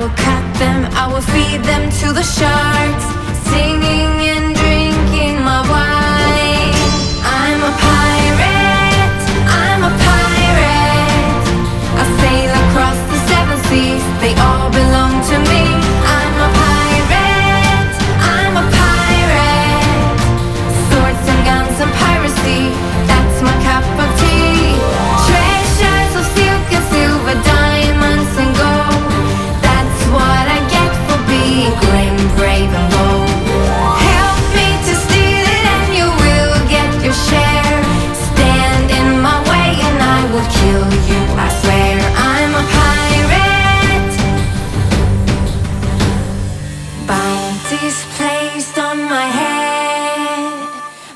Will cut them, I will feed them to the sharks, singing and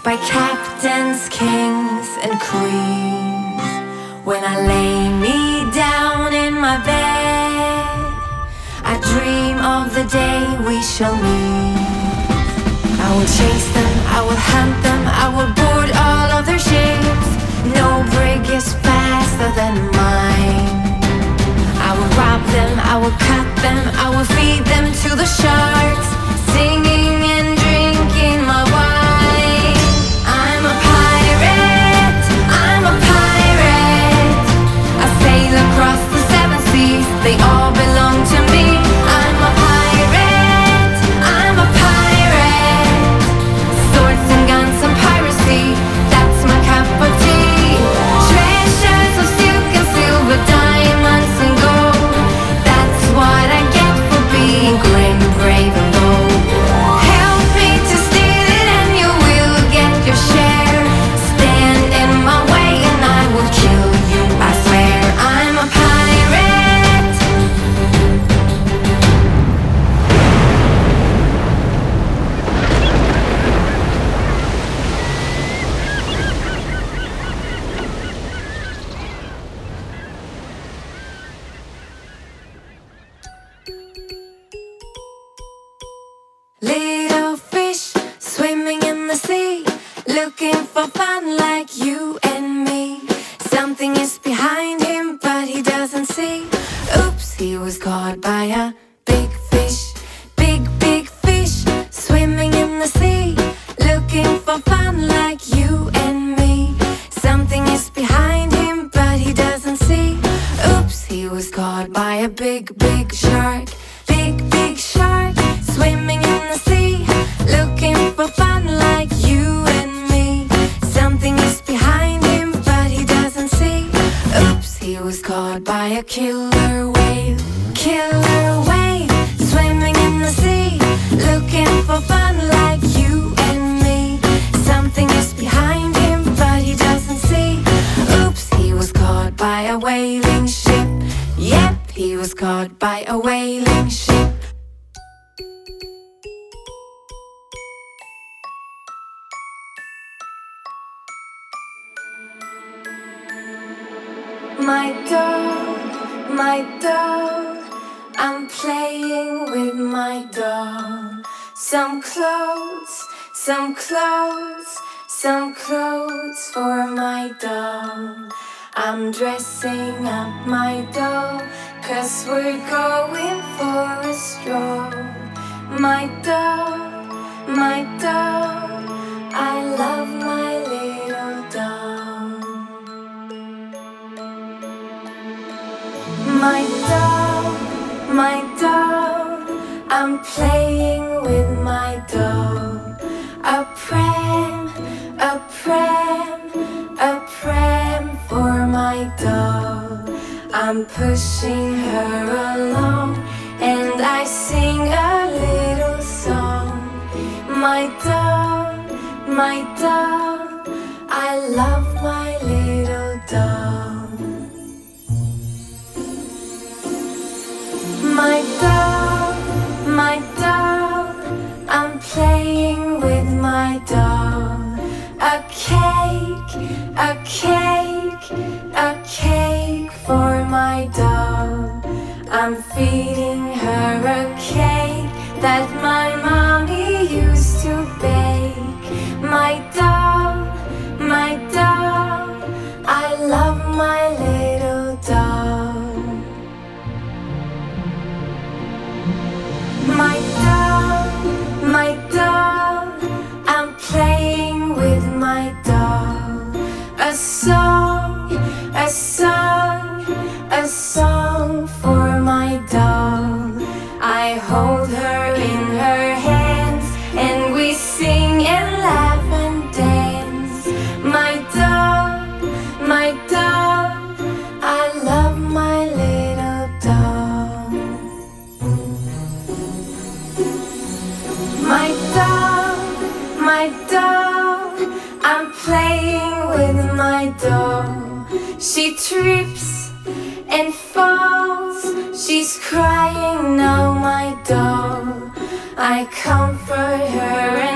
by captains, kings, and queens. When I lay me down in my bed, I dream of the day we shall meet. I will chase them, I will hunt them, I will board all of their ships. No brig is faster than mine. I will rob them, I will cut them, I will feed them to the sharks, they all big, big shark. Big, big shark swimming in the sea, looking for fun like you and me. Something is behind him, but he doesn't see. Oops, he was caught by a killer my dog, I'm playing with my dog. Some clothes, some clothes, some clothes for my dog. I'm dressing up my dog, cause we're going for a stroll. My dog, my dog, I love my little My dog, my dog, I'm playing with my dog. A pram, a pram, a pram for my dog. I'm pushing her along and I sing a little song. My dog, my dog, I love my little dog. A song for my doll. I hold her in her hands and we sing and laugh and dance. My doll, my doll, I love my little doll. My doll, my doll, I'm playing with my doll. She trips I comfort her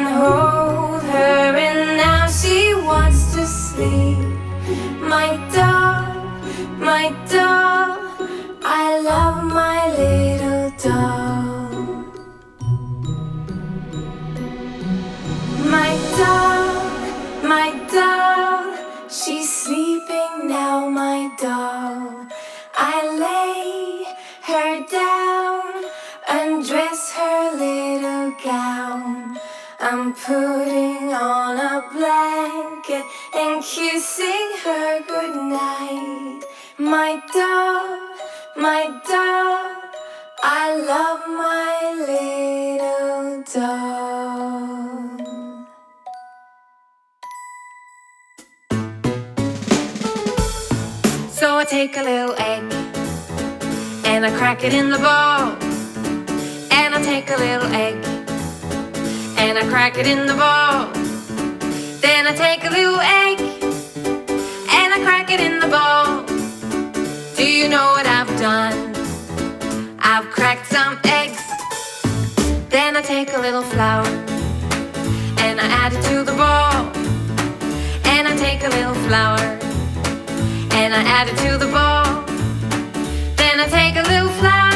putting on a blanket and kissing her goodnight. My dove, my dove, I love my little dove. So I take a little egg and I crack it in the bowl. And I take a little egg and I crack it in the bowl. Then I take a little egg and I crack it in the bowl. Do you know what I've done? I've cracked some eggs. Then I take a little flour and I add it to the bowl. And I take a little flour and I add it to the bowl. Then I take a little flour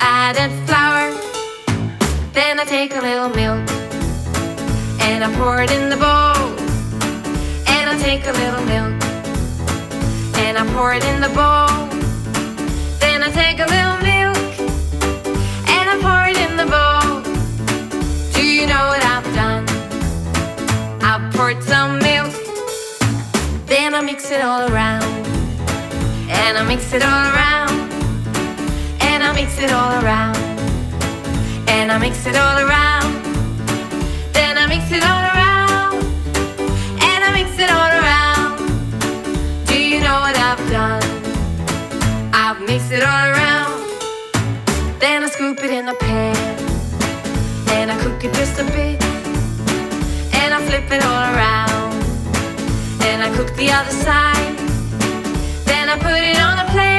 added flour. Then I take a little milk and I pour it in the bowl. And I take a little milk and I pour it in the bowl. Then I take a little milk and I pour it in the bowl. Do you know what I've done? I've poured some milk, then I mix it all around, and I mix it all around, I mix it all around, and I mix it all around, then I mix it all around, and I mix it all around. Do you know what I've done? I've mixed it all around, then I scoop it in a pan. And I cook it just a bit. And I flip it all around. And I cook the other side. Then I put it on a plate.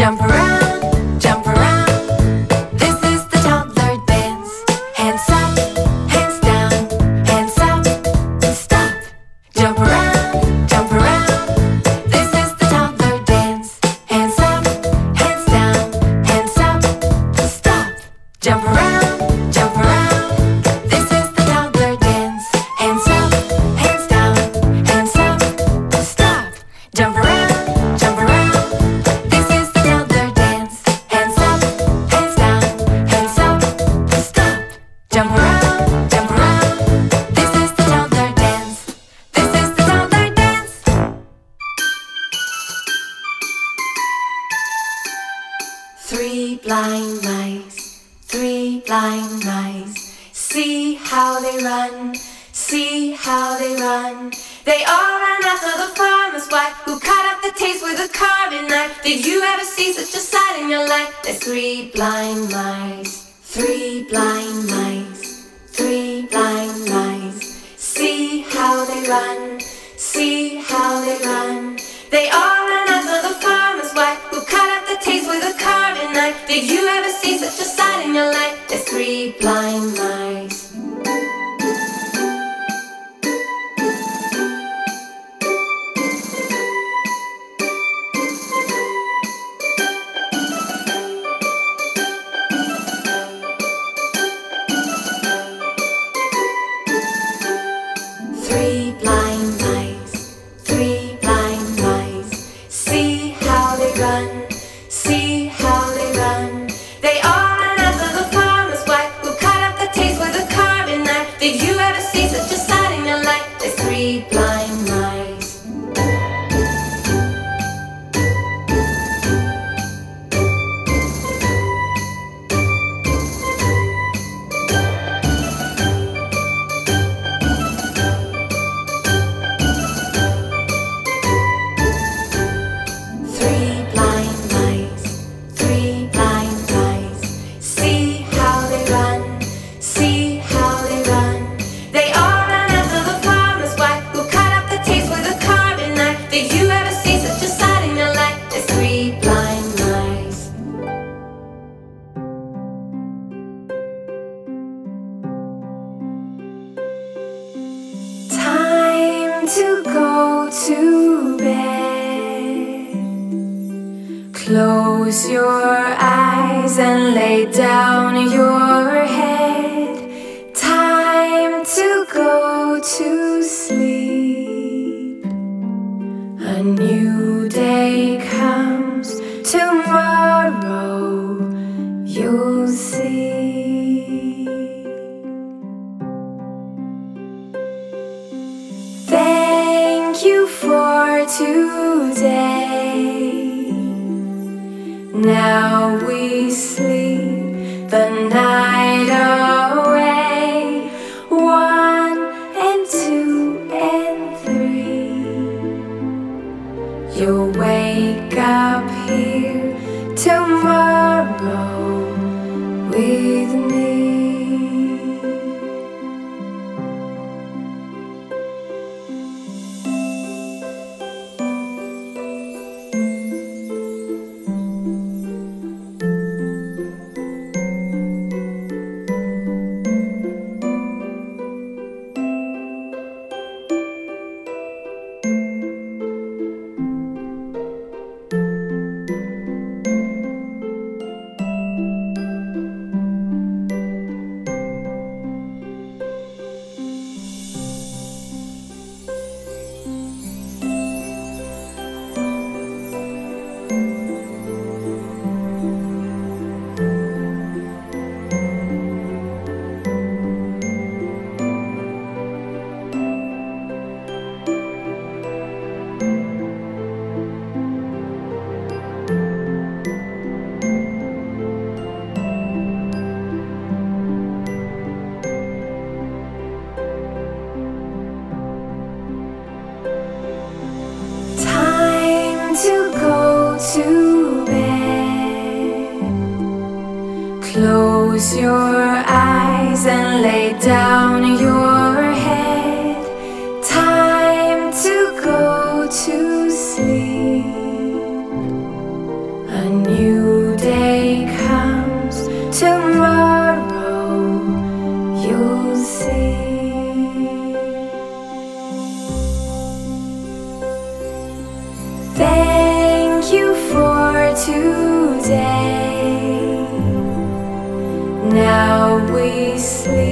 Jump mice, three blind mice. See how they run, see how they run. They all ran after the farmer's wife who cut up the taste with a carving knife. Did you ever see such a sight in your life? There's three blind mice, three blind mice, three blind mice. See how they run, see how they run. They all ran after the farmer's wife who cut up the taste with a carving knife night. Did you ever see such a sight in your life? There's three blind mice. to go to bed. Close your eyes and lay down your you. Now we sleep